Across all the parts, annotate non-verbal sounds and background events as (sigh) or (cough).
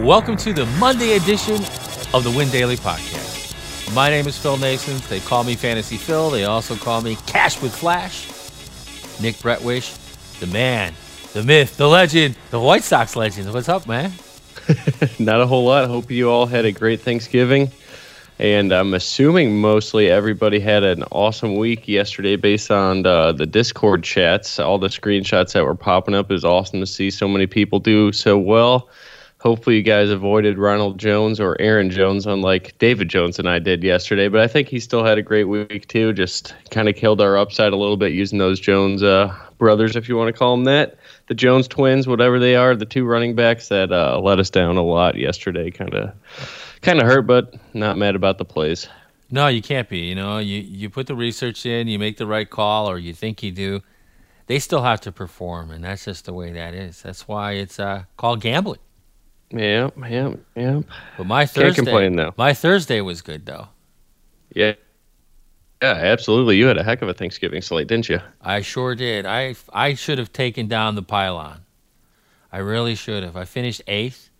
Welcome to the Monday edition of the Win Daily Podcast. My name is Phil Nasons. They call me Fantasy Phil. They also call me Cash with Flash. Nick Bretwish, the man, the myth, the legend, the White Sox legend. What's up, man? (laughs) Not a whole lot. Hope you all had a great Thanksgiving. And I'm assuming mostly everybody had an awesome week yesterday based on uh, the Discord chats. All the screenshots that were popping up. Was awesome to see so many people do so well. Hopefully, you guys avoided Ronald Jones or Aaron Jones, unlike David Jones and I did yesterday. But I think he still had a great week, too. Just kind of killed our upside a little bit using those Jones uh, brothers, if you want to call them that. The Jones twins, whatever they are, the two running backs that uh, let us down a lot yesterday. Kind of kind of hurt, but not mad about the plays. No, you can't be. You know, you, you put the research in, you make the right call, or you think you do. They still have to perform, and that's just the way that is. That's why it's uh, called gambling. Yeah, yeah, yeah. But my Thursday, Can't complain though. My Thursday was good though. Yeah, yeah, absolutely. You had a heck of a Thanksgiving slate, didn't you? I sure did. I I should have taken down the pylon. I really should have. I finished eighth,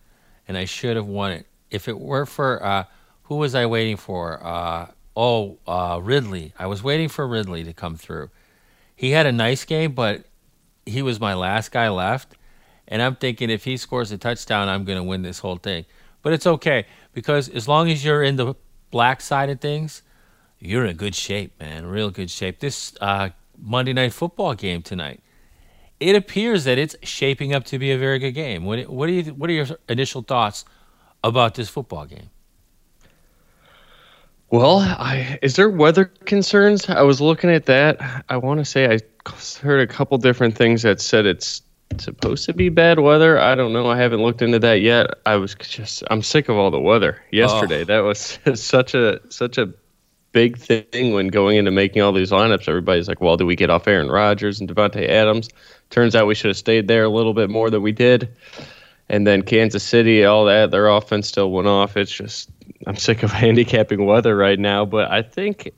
and I should have won it. If it were for uh, who was I waiting for? Uh, oh, uh, Ridley. I was waiting for Ridley to come through. He had a nice game, but he was my last guy left and I'm thinking if he scores a touchdown, I'm going to win this whole thing. But it's okay because as long as you're in the black side of things, you're in good shape, man. Real good shape. This uh, Monday night football game tonight, it appears that it's shaping up to be a very good game. What, what, do you, what are your initial thoughts about this football game? Well, I, is there weather concerns? I was looking at that. I want to say I heard a couple different things that said it's supposed to be bad weather. I don't know. I haven't looked into that yet. I was just I'm sick of all the weather. Yesterday, oh. that was (laughs) such a such a big thing when going into making all these lineups. Everybody's like, "Well, do we get off Aaron Rodgers and Davante Adams?" Turns out we should have stayed there a little bit more than we did. And then Kansas City, all that, their offense still went off. It's just I'm sick of (laughs) handicapping weather right now, but I think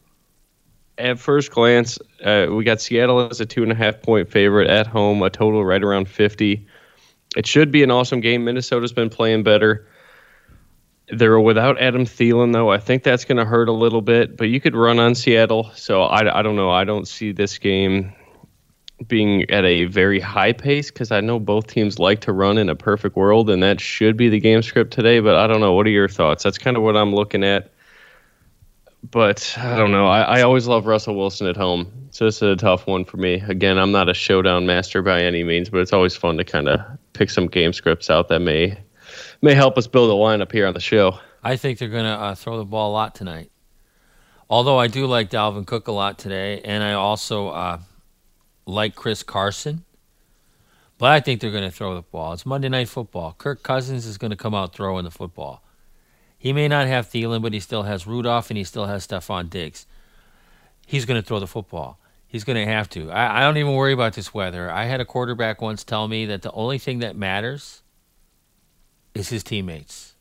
at first glance, uh, we got Seattle as a two and a half point favorite at home, a total right around 50. It should be an awesome game. Minnesota's been playing better. They're without Adam Thielen, though. I think that's going to hurt a little bit, but you could run on Seattle. So I, I don't know. I don't see this game being at a very high pace because I know both teams like to run in a perfect world, and that should be the game script today. But I don't know. What are your thoughts? That's kind of what I'm looking at but I don't know. I, I always love Russell Wilson at home. So this is a tough one for me. Again, I'm not a showdown master by any means, but it's always fun to kind of pick some game scripts out that may may help us build a lineup here on the show. I think they're going to uh, throw the ball a lot tonight. Although I do like Dalvin Cook a lot today, and I also uh, like Chris Carson. But I think they're going to throw the ball. It's Monday Night Football. Kirk Cousins is going to come out throwing the football. He may not have Thielen, but he still has Rudolph and he still has Stefon Diggs. He's going to throw the football. He's going to have to. I, I don't even worry about this weather. I had a quarterback once tell me that the only thing that matters is his teammates.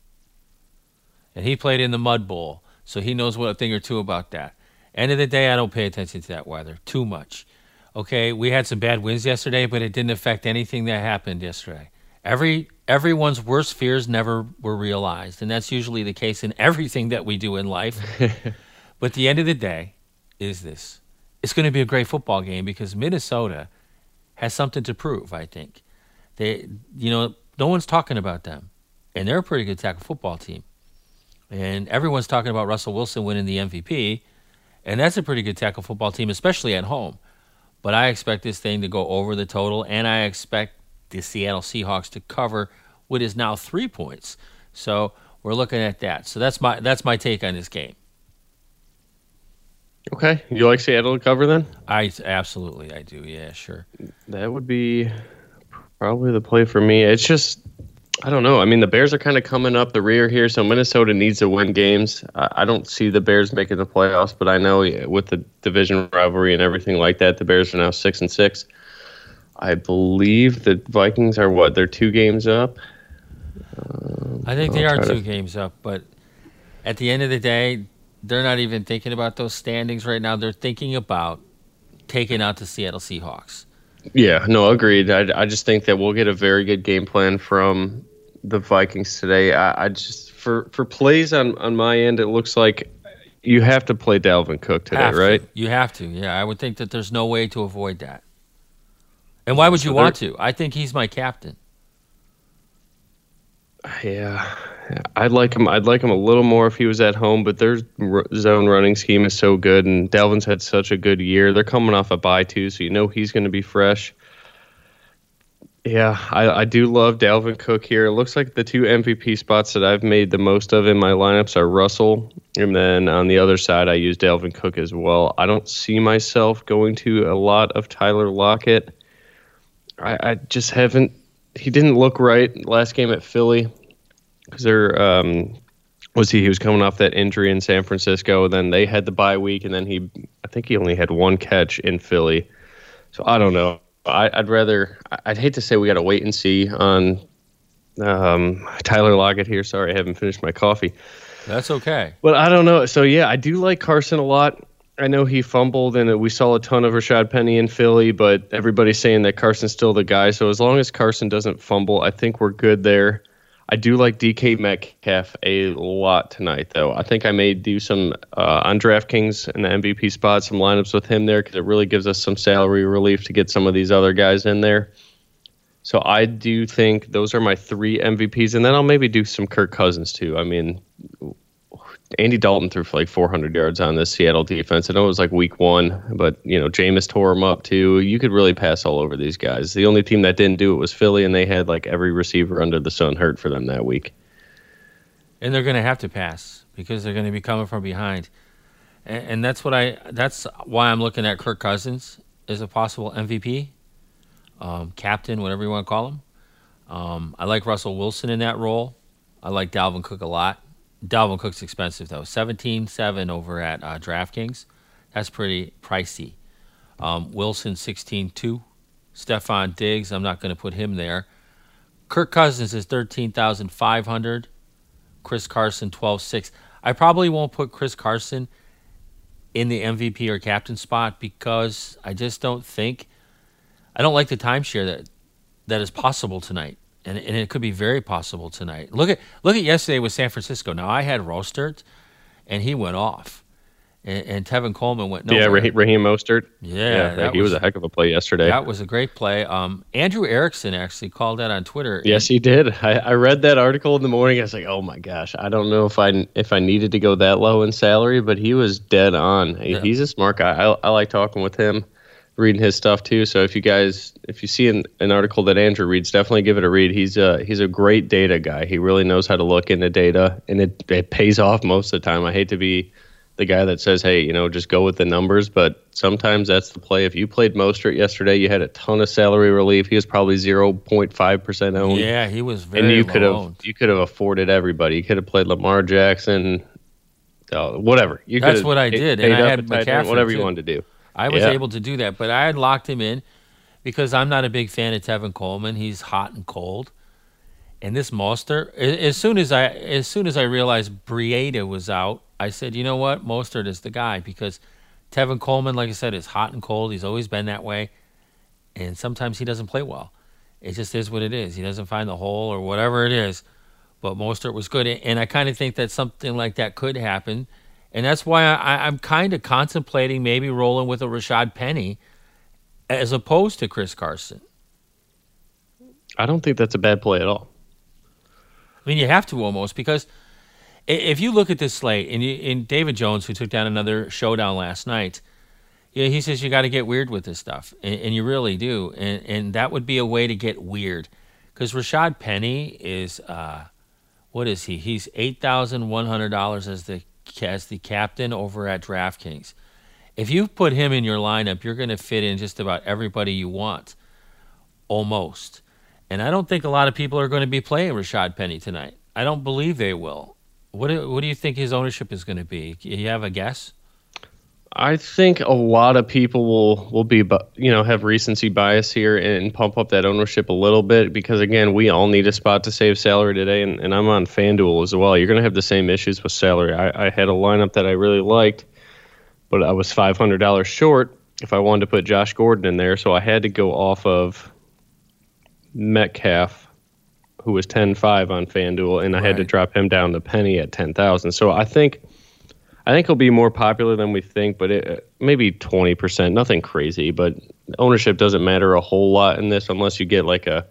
And he played in the Mud Bowl, so he knows what a thing or two about that. End of the day, I don't pay attention to that weather too much. Okay, we had some bad winds yesterday, but it didn't affect anything that happened yesterday. Every everyone's worst fears never were realized, and that's usually the case in everything that we do in life. (laughs) but the end of the day is this: it's going to be a great football game because Minnesota has something to prove. I think they, you know, no one's talking about them, and they're a pretty good tackle football team. And everyone's talking about Russell Wilson winning the MVP, and that's a pretty good tackle football team, especially at home. But I expect this thing to go over the total, and I expect the Seattle Seahawks to cover what is now three points. So we're looking at that. So that's my that's my take on this game. Okay, you like Seattle to cover then? I absolutely I do. Yeah, sure. That would be probably the play for me. It's just I don't know. I mean, the Bears are kind of coming up the rear here, so Minnesota needs to win games. I don't see the Bears making the playoffs, but I know with the division rivalry and everything like that, the Bears are now six and six. I believe the Vikings are what? They're two games up. Um, I think they are two to... games up, but at the end of the day, they're not even thinking about those standings right now. They're thinking about taking out the Seattle Seahawks. Yeah, no, agreed. I, I just think that we'll get a very good game plan from the Vikings today. I, I just for for plays on on my end, it looks like you have to play Dalvin Cook today, Have to. right? You have to. Yeah, I would think that there's no way to avoid that. And why would you So want to? I think he's my captain. Yeah, I'd like him. I'd like him a little more if he was at home. But their zone running scheme is so good, and Dalvin's had such a good year. They're coming off a bye too, so you know he's going to be fresh. Yeah, I, I do love Dalvin Cook here. It looks like the two MVP spots that I've made the most of in my lineups are Russell, and then on the other side, I use Dalvin Cook as well. I don't see myself going to a lot of Tyler Lockett. I, I just haven't. He didn't look right last game at Philly because they're um, was he he was coming off that injury in San Francisco. Then they had the bye week, and then he I think he only had one catch in Philly. So I don't know. I, I'd rather. I'd hate to say we got to wait and see on um, Tyler Lockett here. Sorry, I haven't finished my coffee. That's okay. But I don't know. So yeah, I do like Carson a lot. I know he fumbled, and we saw a ton of Rashad Penny in Philly, but everybody's saying that Carson's still the guy. So as long as Carson doesn't fumble, I think we're good there. I do like DK Metcalf a lot tonight, though. I think I may do some uh, on DraftKings in the MVP spot, some lineups with him there because it really gives us some salary relief to get some of these other guys in there. So I do think those are my three MVPs, and then I'll maybe do some Kirk Cousins too. I mean, Andy Dalton threw for like 400 yards on this Seattle defense. I know it was like week one, but you know Jameis tore him up too. You could really pass all over these guys. The only team that didn't do it was Philly, and they had like every receiver under the sun hurt for them that week. and they're going to have to pass because they're going to be coming from behind, and, and that's what I. That's why I'm looking at Kirk Cousins as a possible MVP, um, captain, whatever you want to call him. Um, I like Russell Wilson in that role. I like Dalvin Cook a lot. Dalvin Cook's expensive though, seventeen seven over at uh, DraftKings. That's pretty pricey. Um, Wilson sixteen two. Stefon Diggs, I'm not going to put him there. Kirk Cousins is thirteen thousand five hundred. Chris Carson 12-6. I probably won't put Chris Carson in the MVP or captain spot because I just don't think I don't like the timeshare that that is possible tonight. And, and it could be very possible tonight. Look at look at yesterday with San Francisco. Now I had Rostert and he went off. And, and Tevin Coleman went yeah, nowhere. Raheem, Raheem Mostert. Yeah, that he was, a heck of a play yesterday. That was a great play. Um, Andrew Erickson actually called that on Twitter. Yes, he did. I, I read that article in the morning. I was like, "Oh my gosh, I don't know if I if I needed to go that low in salary," but he was dead on. Yeah. He's a smart guy. I, I like talking with him, reading his stuff too. So if you guys if you see an, an article that Andrew reads, definitely give it a read. He's a he's a great data guy. He really knows how to look into data, and it it pays off most of the time. I hate to be the guy that says, "Hey, you know, just go with the numbers," but sometimes that's the play. If you played Mostert yesterday, you had a ton of salary relief. He was probably zero point five percent owned Yeah, he was very and you could have owned. you could have afforded everybody. You could have played Lamar Jackson, uh, whatever. You That's what I did, and I had McCaffrey, whatever you wanted to do. I was Yeah. able to do that, but I had locked him in because I'm not a big fan of Tevin Coleman. He's hot and cold. And this Mostert, as soon as I as soon as I realized Breida was out, I said, you know what, Mostert is the guy because Tevin Coleman, like I said, is hot and cold. He's always been that way, and sometimes he doesn't play well. It just is what it is. He doesn't find the hole or whatever it is. But Mostert was good, and I kind of think that something like that could happen, and that's why I, I'm kind of contemplating maybe rolling with a Rashad Penny as opposed to Chris Carson. I don't think that's a bad play at all. I mean, you have to almost because if you look at this slate and, you, and David Jones, who took down another showdown last night, yeah, he says you got to get weird with this stuff, and, and you really do, and and that would be a way to get weird, because Rashad Penny is, uh, what is he? He's eight thousand one hundred dollars as the as the captain over at DraftKings. If you put him in your lineup, you're going to fit in just about everybody you want, almost. And I don't think a lot of people are going to be playing Rashad Penny tonight. I don't believe they will. What do, what do you think his ownership is going to be? You have a guess? I think a lot of people will will be you know have recency bias here and pump up that ownership a little bit because again we all need a spot to save salary today and, and I'm on FanDuel as well. You're gonna have the same issues with salary. I, I had a lineup that I really liked, but I was five hundred dollars short if I wanted to put Josh Gordon in there, so I had to go off of Metcalf. who was 10-5 on FanDuel, and I had to drop him down to penny at 10,000. So I think I think he'll be more popular than we think, but it, maybe 20%, nothing crazy, but ownership doesn't matter a whole lot in this unless you get like a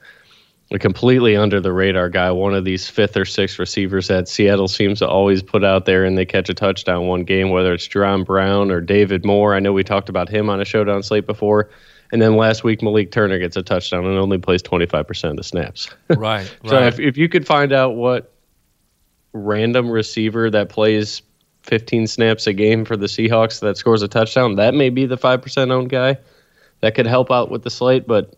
a completely under the radar guy, one of these fifth or sixth receivers that Seattle seems to always put out there and they catch a touchdown one game, whether it's Jaron Brown or David Moore. I know we talked about him on a showdown slate before. And then last week, Malik Turner gets a touchdown and only plays 25% of the snaps. Right. (laughs) so right. if, if you could find out what random receiver that plays 15 snaps a game for the Seahawks that scores a touchdown, that may be the 5% owned guy. That could help out with the slate, but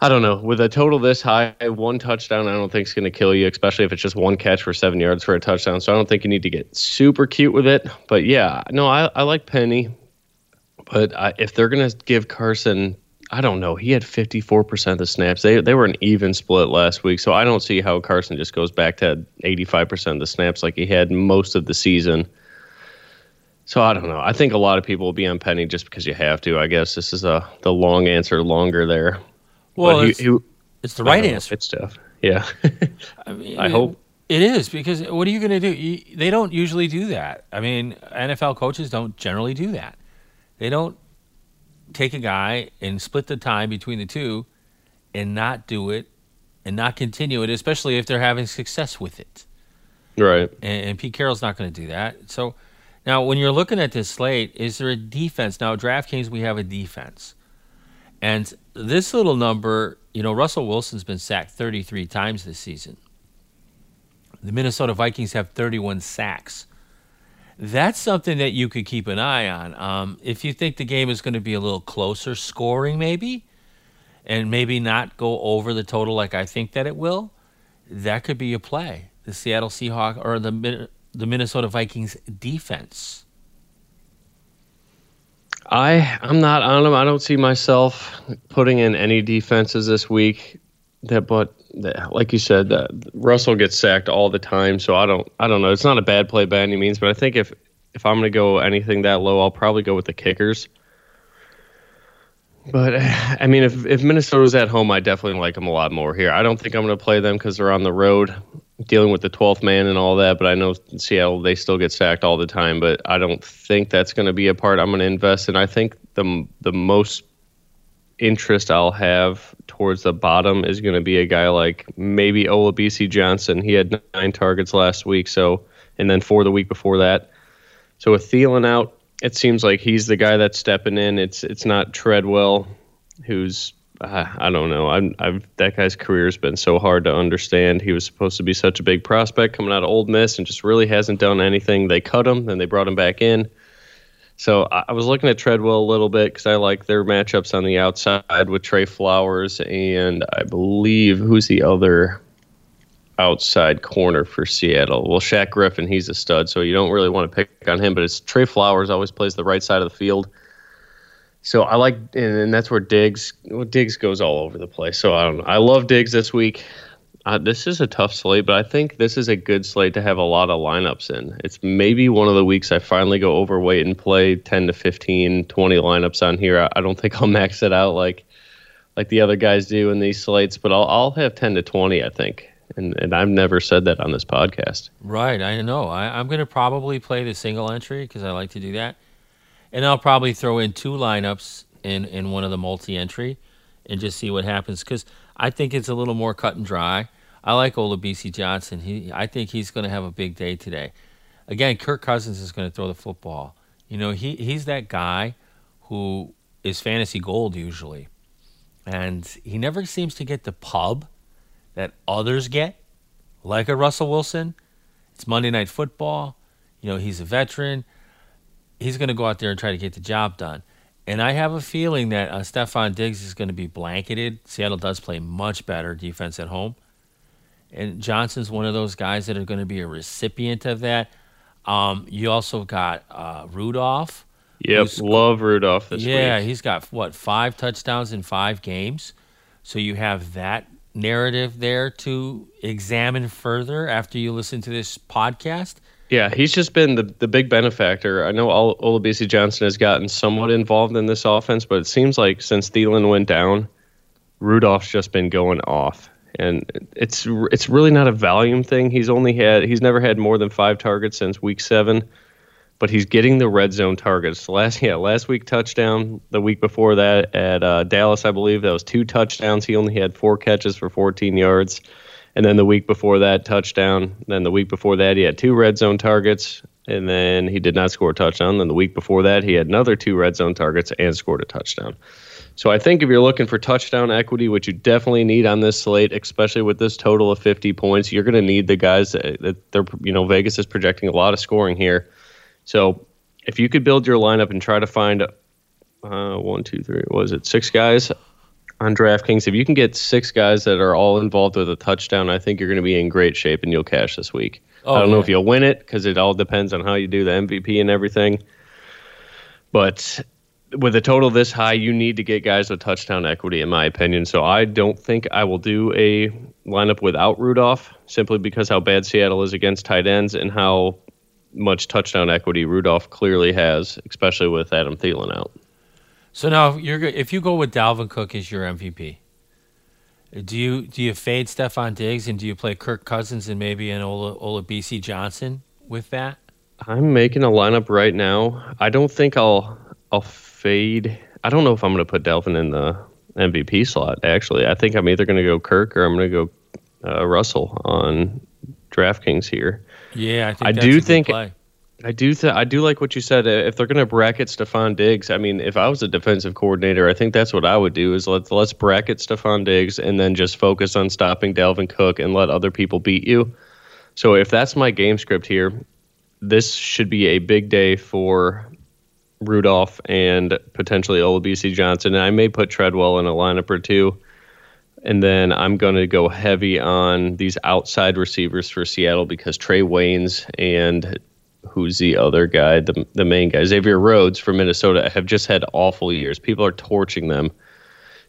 I don't know. With a total this high, one touchdown, I don't think is going to kill you, especially if it's just one catch for seven yards for a touchdown. So I don't think you need to get super cute with it. But yeah, no, I, I like Penny. But I, if they're going to give Carson, I don't know. He had 54% of the snaps. They, they were an even split last week. So I don't see how Carson just goes back to 85% of the snaps like he had most of the season. So I don't know. I think a lot of people will be on Penny just because you have to. I guess this is a the long answer longer there. well, he- it's, he- it's the right answer. It's tough. Yeah. (laughs) I, mean, I hope. it is because what are you going to do? You, they don't usually do that. I mean, NFL coaches don't generally do that. They don't take a guy and split the time between the two and not do it and not continue it, especially if they're having success with it. right. and, and Pete Carroll's not going to do that. So now, when you're looking at this slate, is there a defense? Now, DraftKings, we have a defense, and this little number, you know, Russell Wilson's been sacked 33 times this season. The Minnesota Vikings have 31 sacks. That's something that you could keep an eye on. Um, if you think the game is going to be a little closer scoring, maybe, and maybe not go over the total like I think that it will, that could be a play. The Seattle Seahawks or the the Minnesota Vikings defense. I I'm not on him. I don't see myself putting in any defenses this week. That, but like you said, that Russell gets sacked all the time. So I don't I don't know. It's not a bad play by any means, but I think if if I'm going to go anything that low, I'll probably go with the kickers. But (sighs) I mean, if if Minnesota's at home, I definitely like them a lot more here. I don't think I'm going to play them because they're on the road, dealing with the 12th man and all that. But I know Seattle they still get sacked all the time. But I don't think that's going to be a part I'm going to invest in. I think the the most interest I'll have towards the bottom is going to be a guy like maybe Olabisi Johnson. He had nine targets last week, so and then four the week before that. So with Thielen out, it seems like he's the guy that's stepping in. It's it's not Treadwell, who's uh, I don't know. I'm I've that guy's career has been so hard to understand. He was supposed to be such a big prospect coming out of Ole Miss and just really hasn't done anything. They cut him, then they brought him back in. So I was looking at Treadwell a little bit because I like their matchups on the outside with Tre Flowers and I believe who's the other outside corner for Seattle. Well, Shaq Griffin, he's a stud, so you don't really want to pick on him. But it's Tre Flowers always plays the right side of the field. So I like, and, and that's where Diggs. Well, Diggs goes all over the place. So I don't know. I love Diggs this week. Uh, this is a tough slate, but I think this is a good slate to have a lot of lineups in. It's maybe one of the weeks I finally go overweight and play 10 to 15, 20 lineups on here. I, I don't think I'll (laughs) max it out like like the other guys do in these slates, but I'll I'll have 10 to 20, I think. And and I've never said that on this podcast. Right, I know. I, I'm going to probably play the single entry because I like to do that, and I'll probably throw in two lineups in in one of the multi entry, and just see what happens because I think it's a little more cut and dry. I like Olabisi Johnson. He, I think he's going to have a big day today. Again, Kirk Cousins is going to throw the football. You know, he he's that guy who is fantasy gold usually, and he never seems to get the pub that others get, like a Russell Wilson. It's Monday Night Football. You know, he's a veteran. He's going to go out there and try to get the job done. And I have a feeling that uh, Stefon Diggs is going to be blanketed. Seattle does play much better defense at home. And Johnson's one of those guys that are going to be a recipient of that. Um, you also got uh, Rudolph. Yep, love Rudolph this yeah, week. he's got what five touchdowns in five games. So you have that narrative there to examine further after you listen to this podcast. Yeah, he's just been the, the big benefactor. I know Ol- Olabisi Johnson has gotten somewhat involved in this offense, but it seems like since Thielen went down, Rudolph's just been going off. and it's it's really not a volume thing. He's only had he's never had more than five targets since week seven, but he's getting the red zone targets. Last yeah, last week touchdown. The week before that at uh, Dallas, I believe that was two touchdowns. He only had four catches for 14 yards, and then the week before that touchdown. Then the week before that he had two red zone targets, and then he did not score a touchdown. Then the week before that he had another two red zone targets and scored a touchdown. So I think if you're looking for touchdown equity, which you definitely need on this slate, especially with this total of 50 points, you're going to need the guys that, they're, you know, Vegas is projecting a lot of scoring here. So if you could build your lineup and try to find uh, one, two, three, was it six guys on DraftKings? If you can get six guys that are all involved with a touchdown, I think you're going to be in great shape and you'll cash this week. Oh, I don't yeah. know if you'll win it because it all depends on how you do the MVP and everything. But with a total this high, you need to get guys with touchdown equity, in my opinion. So I don't think I will do a lineup without Rudolph, simply because how bad Seattle is against tight ends and how much touchdown equity Rudolph clearly has, especially with Adam Thielen out. So now, if you're if you go with Dalvin Cook as your MVP, do you do you fade Stefon Diggs and do you play Kirk Cousins and maybe an Ola Olabisi Johnson with that? I'm making a lineup right now. I don't think I'll I'll fade. I don't know if I'm going to put Dalvin in the MVP slot. Actually, I think I'm either going to go Kirk or I'm going to go uh, Russell on DraftKings here. Yeah, I, I do think. Play. I do. Th- I do like what you said. Uh, if they're going to bracket Stefon Diggs, I mean, if I was a defensive coordinator, I think that's what I would do. Is let's let's bracket Stefon Diggs and then just focus on stopping Dalvin Cook and let other people beat you. So if that's my game script here, this should be a big day for Rudolph and potentially Olabisi Johnson. And I may put Treadwell in a lineup or two. And then I'm going to go heavy on these outside receivers for Seattle because Trae Waynes and who's the other guy, the, the main guy, Xavier Rhodes from Minnesota, have just had awful years. People are torching them.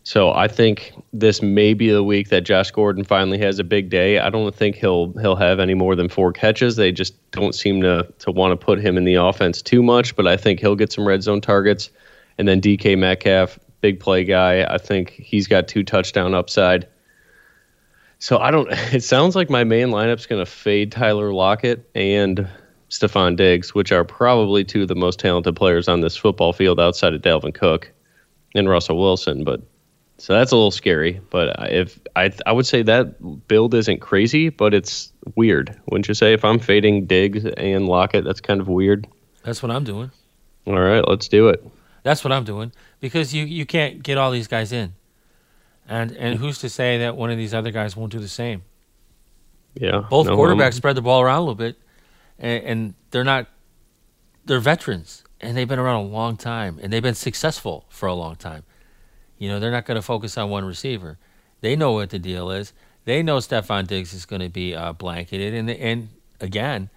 So I think this may be the week that Josh Gordon finally has a big day. I don't think he'll he'll have any more than four catches. They just don't seem to to want to put him in the offense too much, but I think he'll get some red zone targets. And then DK Metcalf, big play guy. I think he's got two touchdown upside. So I don't. (laughs) It sounds like my main lineup's going to fade Tyler Lockett and Stefon Diggs, which are probably two of the most talented players on this football field outside of Dalvin Cook and Russell Wilson. But so that's a little scary, but if I I would say that build isn't crazy, but it's weird. Wouldn't you say? If I'm fading Diggs and Lockett, that's kind of weird. That's what I'm doing. All right, let's do it. That's what I'm doing because you you can't get all these guys in, and and who's to say that one of these other guys won't do the same? Yeah, both no, quarterbacks I'm... spread the ball around a little bit, and, and they're not they're veterans and they've been around a long time and they've been successful for a long time. You know, they're not going to focus on one receiver. They know what the deal is. They know Stefon Diggs is going to be uh, blanketed. And, and again,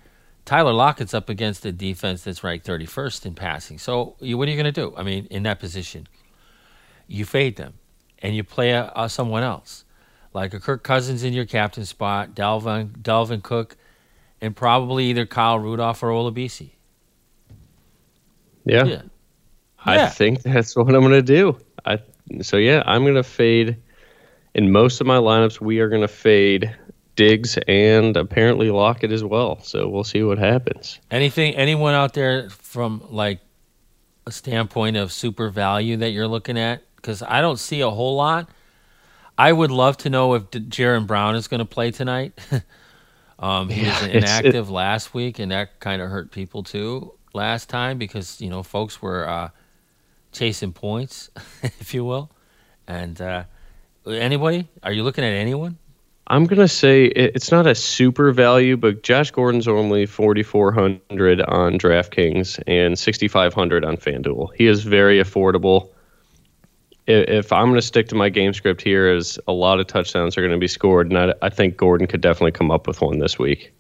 Tyler Lockett's up against a defense that's ranked 31st in passing. So you, what are you going to do? I mean, in that position, you fade them and you play a, a someone else, like a Kirk Cousins in your captain spot, Dalvin, Dalvin Cook, and probably either Kyle Rudolph or Olabisi. Yeah. yeah. I yeah. think that's what I'm going to do. I so yeah, I'm gonna fade. In most of my lineups, we are gonna fade Diggs and apparently Lockett as well. So we'll see what happens. Anything, anyone out there from like a standpoint of super value that you're looking at? Because I don't see a whole lot. I would love to know if Jaron Brown is going to play tonight. (laughs) um, he yeah, was inactive it, last week, and that kind of hurt people too last time because you know folks were uh, chasing points, (laughs) if you will. And uh, anybody? Are you looking at anyone? I'm gonna say it's not a super value, but Josh Gordon's only 4,400 on DraftKings and 6,500 on FanDuel. He is very affordable. If I'm going to stick to my game script here, is a lot of touchdowns are going to be scored, and I, I think Gordon could definitely come up with one this week.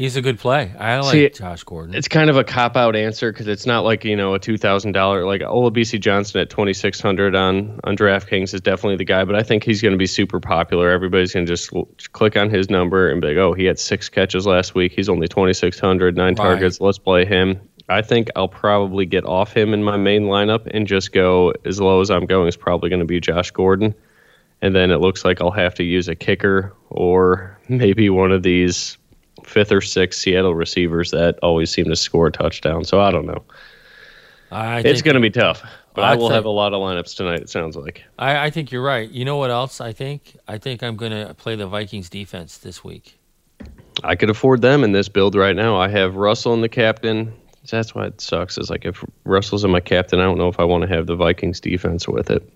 He's a good play. I like See, Josh Gordon. It's kind of a cop out answer because it's not like you know a two thousand dollar like oh, Olabisi Johnson at twenty six hundred on on DraftKings is definitely the guy, but I think he's going to be super popular. Everybody's going to just click on his number and be like, oh, he had six catches last week. He's only twenty six hundred, nine right. targets. Let's play him. I think I'll probably get off him in my main lineup and just go as low as I'm going is probably going to be Josh Gordon and then it looks like I'll have to use a kicker or maybe one of these fifth or sixth Seattle receivers that always seem to score a touchdown. So I don't know. I it's going to be tough, but I I'd will have a lot of lineups tonight. It sounds like. I, I think you're right. You know what else? I think I think I'm going to play the Vikings defense this week. I could afford them in this build right now. I have Russell in the captain. That's why it sucks. Is like if Russell's in my captain, I don't know if I want to have the Vikings defense with it.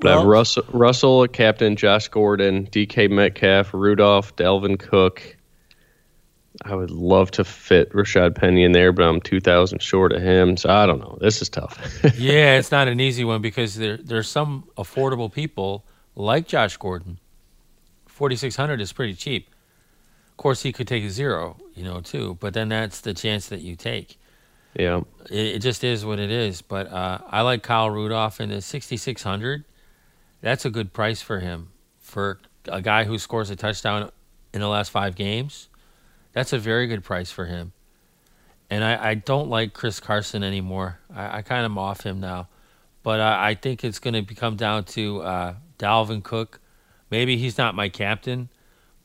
But I have Russell, Russell, a captain, Josh Gordon, DK Metcalf, Rudolph, Dalvin Cook. I would love to fit Rashad Penny in there, but I'm 2,000 short of him. So I don't know. This is tough. (laughs) yeah, it's not an easy one because there there's some affordable people like Josh Gordon. Forty six hundred is pretty cheap. Of course, he could take a zero, you know, too. But then that's the chance that you take. yeah. It, it just is what it is. But uh, I like Kyle Rudolph in the sixty six hundred. That's a good price for him for a guy who scores a touchdown in the last five games. That's a very good price for him. And I, I don't like Chris Carson anymore. I, I kind of am off him now. But I, I think it's going to come down to uh, Dalvin Cook. Maybe he's not my captain,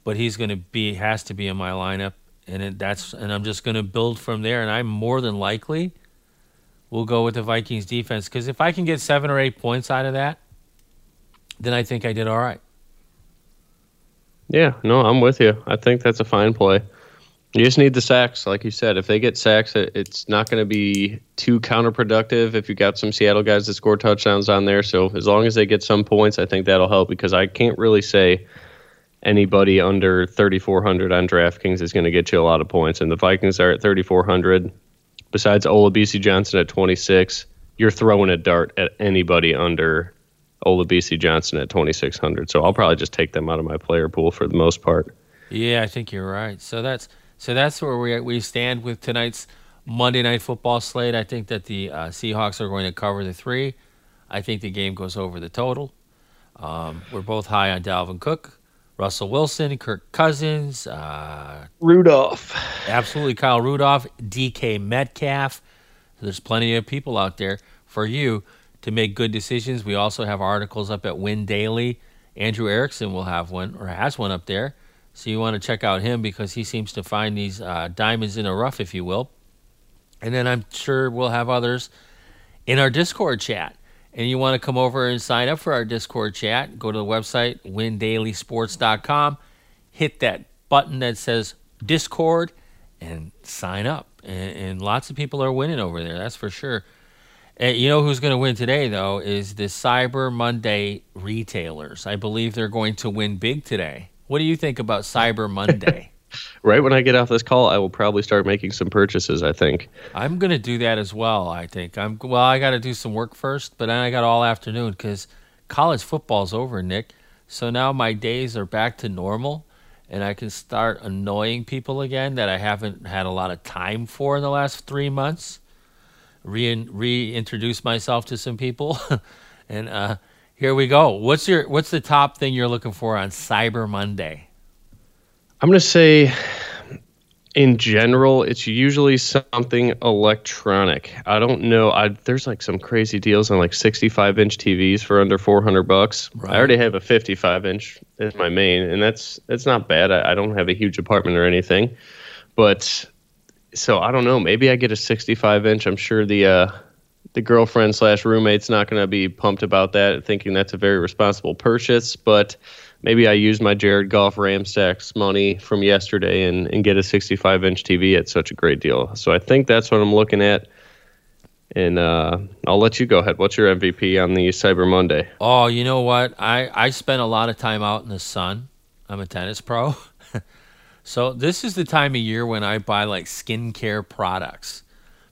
but he's going to be has to be in my lineup, and it, that's and I'm just going to build from there. And I'm more than likely will go with the Vikings defense because if I can get seven or eight points out of that, then I think I did all right. Yeah, no, I'm with you. I think that's a fine play. You just need the sacks, like you said. If they get sacks, it, it's not going to be too counterproductive. If you got some Seattle guys that score touchdowns on there, so as long as they get some points, I think that'll help. Because I can't really say anybody under 3,400 on DraftKings is going to get you a lot of points, and the Vikings are at 3,400. Besides Olabisi Johnson at 26, you're throwing a dart at anybody under Olabisi Johnson at 2,600. So I'll probably just take them out of my player pool for the most part. Yeah, I think you're right. So that's so that's where we we stand with tonight's Monday night football slate. I think that the uh, Seahawks are going to cover the three. I think the game goes over the total. Um, we're both high on Dalvin Cook, Russell Wilson, Kirk Cousins, uh, Rudolph. absolutely Kyle Rudolph, DK Metcalf. There's plenty of people out there for you to make good decisions. We also have articles up at Win Daily. Andrew Erickson will have one or has one up there. So you want to check out him because he seems to find these uh, diamonds in a rough, if you will. And then I'm sure we'll have others in our Discord chat. And you want to come over and sign up for our Discord chat, go to the website, windailysports.com, hit that button that says Discord, and sign up. And, and lots of people are winning over there, that's for sure. And you know who's going to win today, though, is the Cyber Monday retailers. I believe they're going to win big today. What do you think about Cyber Monday? (laughs) Right when I get off this call, I will probably start making some purchases. I think. I'm gonna do that as well. I think I'm well. I got to do some work first, but then I got all afternoon because college football's over, Nick. So now my days are back to normal, and I can start annoying people again that I haven't had a lot of time for in the last three months. Re reintroduce myself to some people, (laughs) and uh, here we go. What's your What's the top thing you're looking for on Cyber Monday? I'm gonna say, in general, it's usually something electronic. I don't know. I there's like some crazy deals on like 65 inch TVs for under 400 bucks. Right. I already have a 55 inch as my main, and that's that's not bad. I, I don't have a huge apartment or anything, but so I don't know. Maybe I get a 65 inch. I'm sure the uh, the girlfriend slash roommate's not going to be pumped about that, thinking that's a very responsible purchase. But maybe I use my Jared Goff Ramstacks money from yesterday and, and get a 65 inch TV at such a great deal. So I think that's what I'm looking at. And uh, I'll let you go ahead. What's your MVP on the Cyber Monday? Oh, you know what? I, I spent a lot of time out in the sun. I'm a tennis pro. (laughs) so this is the time of year when I buy like skincare products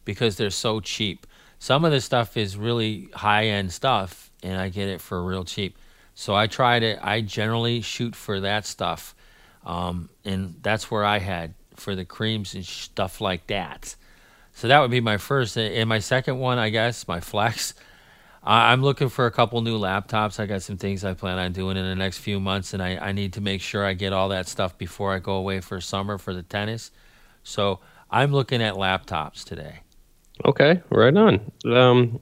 because they're so cheap. Some of the stuff is really high end stuff and I get it for real cheap. So I try to I generally shoot for that stuff. Um, and that's where I had for the creams and stuff like that. So that would be my first. And my second one, I guess, my flex. I'm looking for a couple new laptops. I got some things I plan on doing in the next few months, and I, I need to make sure I get all that stuff before I go away for summer for the tennis. So I'm looking at laptops today. Okay, right on. Um,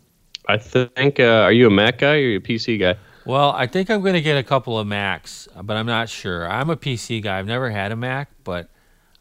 I think, uh, are you a Mac guy or are you a PC guy? Well, I think I'm going to get a couple of Macs, but I'm not sure. I'm a PC guy. I've never had a Mac, but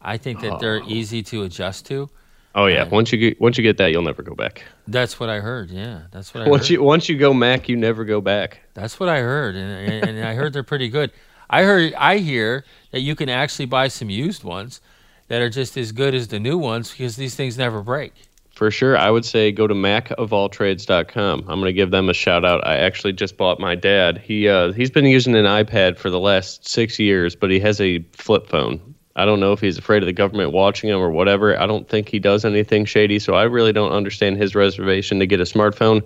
I think that they're oh. easy to adjust to. Oh yeah, Right. once you get once you get that, you'll never go back. That's what I heard. Yeah, that's what I Once heard. you once you go Mac, you never go back. That's what I heard, and, and, and I heard they're pretty good. I heard, I hear that you can actually buy some used ones that are just as good as the new ones because these things never break. For sure, I would say go to macofalltrades.com. I'm going to give them a shout out. I actually just bought my dad. He uh, he's been using an iPad for the last six years, but he has a flip phone. I don't know if he's afraid of the government watching him or whatever. I don't think he does anything shady, so I really don't understand his reservation to get a smartphone.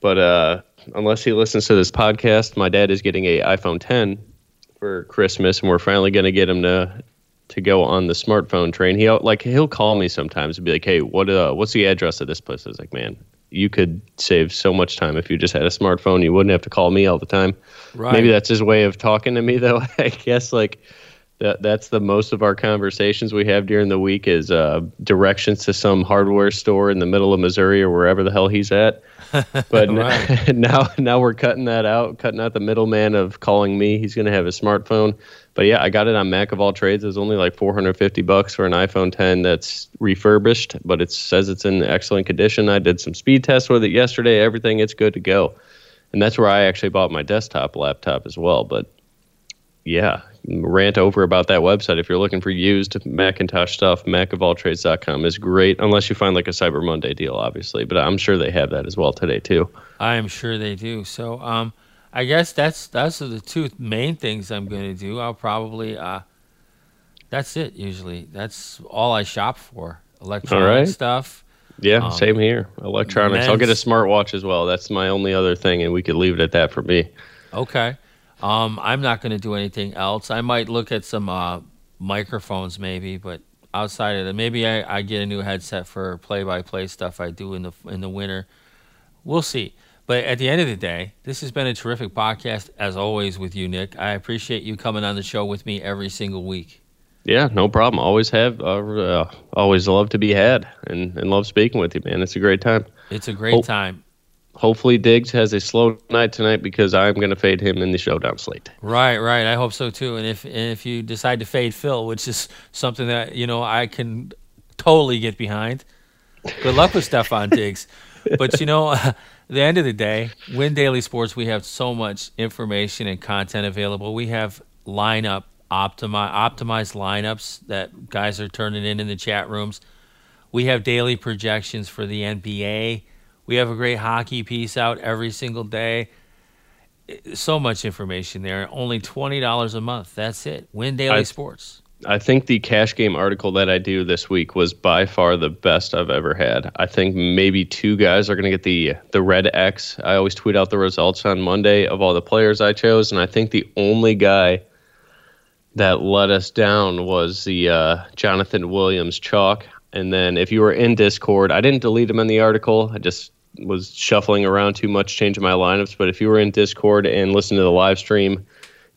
But uh, unless he listens to this podcast, my dad is getting a iPhone 10 for Christmas, and we're finally going to get him to to go on the smartphone train. He like he'll call me sometimes and be like, "Hey, what uh, what's the address of this place?" I was like, "Man, you could save so much time if you just had a smartphone. You wouldn't have to call me all the time." Right. Maybe that's his way of talking to me, though. (laughs) I guess like that that's the most of our conversations we have during the week is uh, directions to some hardware store in the middle of Missouri or wherever the hell he's at. (laughs) But Right. (laughs) now now we're cutting that out, cutting out the middleman of calling me. He's gonna have his smartphone. But yeah, I got it on Mac of all trades. It was only like 450 bucks for an iPhone 10 that's refurbished, but it says it's in excellent condition. I did some speed tests with it yesterday. Everything it's good to go. And that's where I actually bought my desktop laptop as well. But yeah, rant over about that website. If you're looking for used Macintosh stuff, macofalltrades.com is great, unless you find like a Cyber Monday deal, obviously. But I'm sure they have that as well today too. I am sure they do. So, um, I guess that's that's the two main things I'm going to do. I'll probably uh, that's it. Usually, that's all I shop for. Electronic right. stuff. Yeah, Um, same here. Electronics. I'll get a smartwatch as well. That's my only other thing, and we could leave it at that for me. Okay. Um, I'm not going to do anything else. I might look at some uh, microphones, maybe, but outside of that, maybe I, I get a new headset for play-by-play stuff I do in the in the winter. We'll see. But at the end of the day, this has been a terrific podcast, as always, with you, Nick. I appreciate you coming on the show with me every single week. Yeah, no problem. Always have, uh, uh, always love to be had, and, and love speaking with you, man. It's a great time. It's a great Oh. time. Hopefully, Diggs has a slow night tonight because I'm going to fade him in the showdown slate. Right, right. I hope so too. And if and if you decide to fade Phil, which is something that you know I can totally get behind, good luck with Stefon Diggs. (laughs) But you know, at (laughs) the end of the day, Win Daily Sports, we have so much information and content available. We have lineup optimi- optimized lineups that guys are turning in in the chat rooms. We have daily projections for the NBA. We have a great hockey piece out every single day so much information there. Only twenty dollars a month. That's it. Win Daily I- Sports. I think the cash game article that I do this week was by far the best I've ever had. I think maybe two guys are going to get the the red X. I always tweet out the results on Monday of all the players I chose, and I think the only guy that let us down was the uh, Jonathan Williams chalk. And then if you were in Discord, I didn't delete him in the article. I just was shuffling around too much, changing my lineups. But if you were in Discord and listened to the live stream,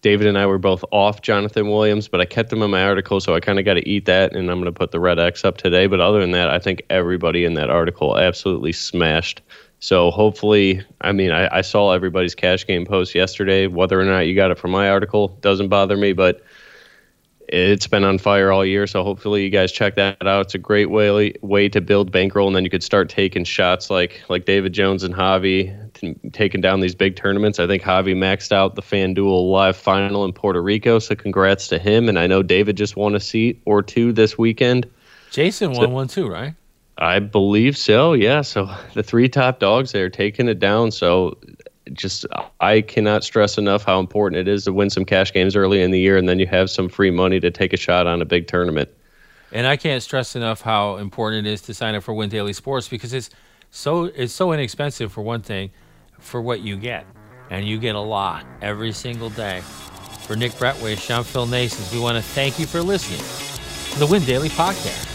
David and I were both off Jonathan Williams, but I kept him in my article, so I kind of got to eat that, and I'm going to put the red X up today. But other than that, I think everybody in that article absolutely smashed. So hopefully, I mean, I, I saw everybody's cash game post yesterday. Whether or not you got it from my article doesn't bother me, but it's been on fire all year. So hopefully, you guys check that out. It's a great way way to build bankroll, and then you could start taking shots like like David Jones and Javi t- taking down these big tournaments. I think Javi maxed out the FanDuel Live final in Puerto Rico, so congrats to him. And I know David just won a seat or two this weekend. Jason So- won one too, right? I believe so. Yeah. So the three top dogs they are taking it down. So just I cannot stress enough how important it is to win some cash games early in the year, and then you have some free money to take a shot on a big tournament. And I can't stress enough how important it is to sign up for Win Daily Sports because it's so it's so inexpensive for one thing, for what you get, and you get a lot every single day. For Nick Bretway, Sean Phil Nasons, we want to thank you for listening to the Win Daily Podcast.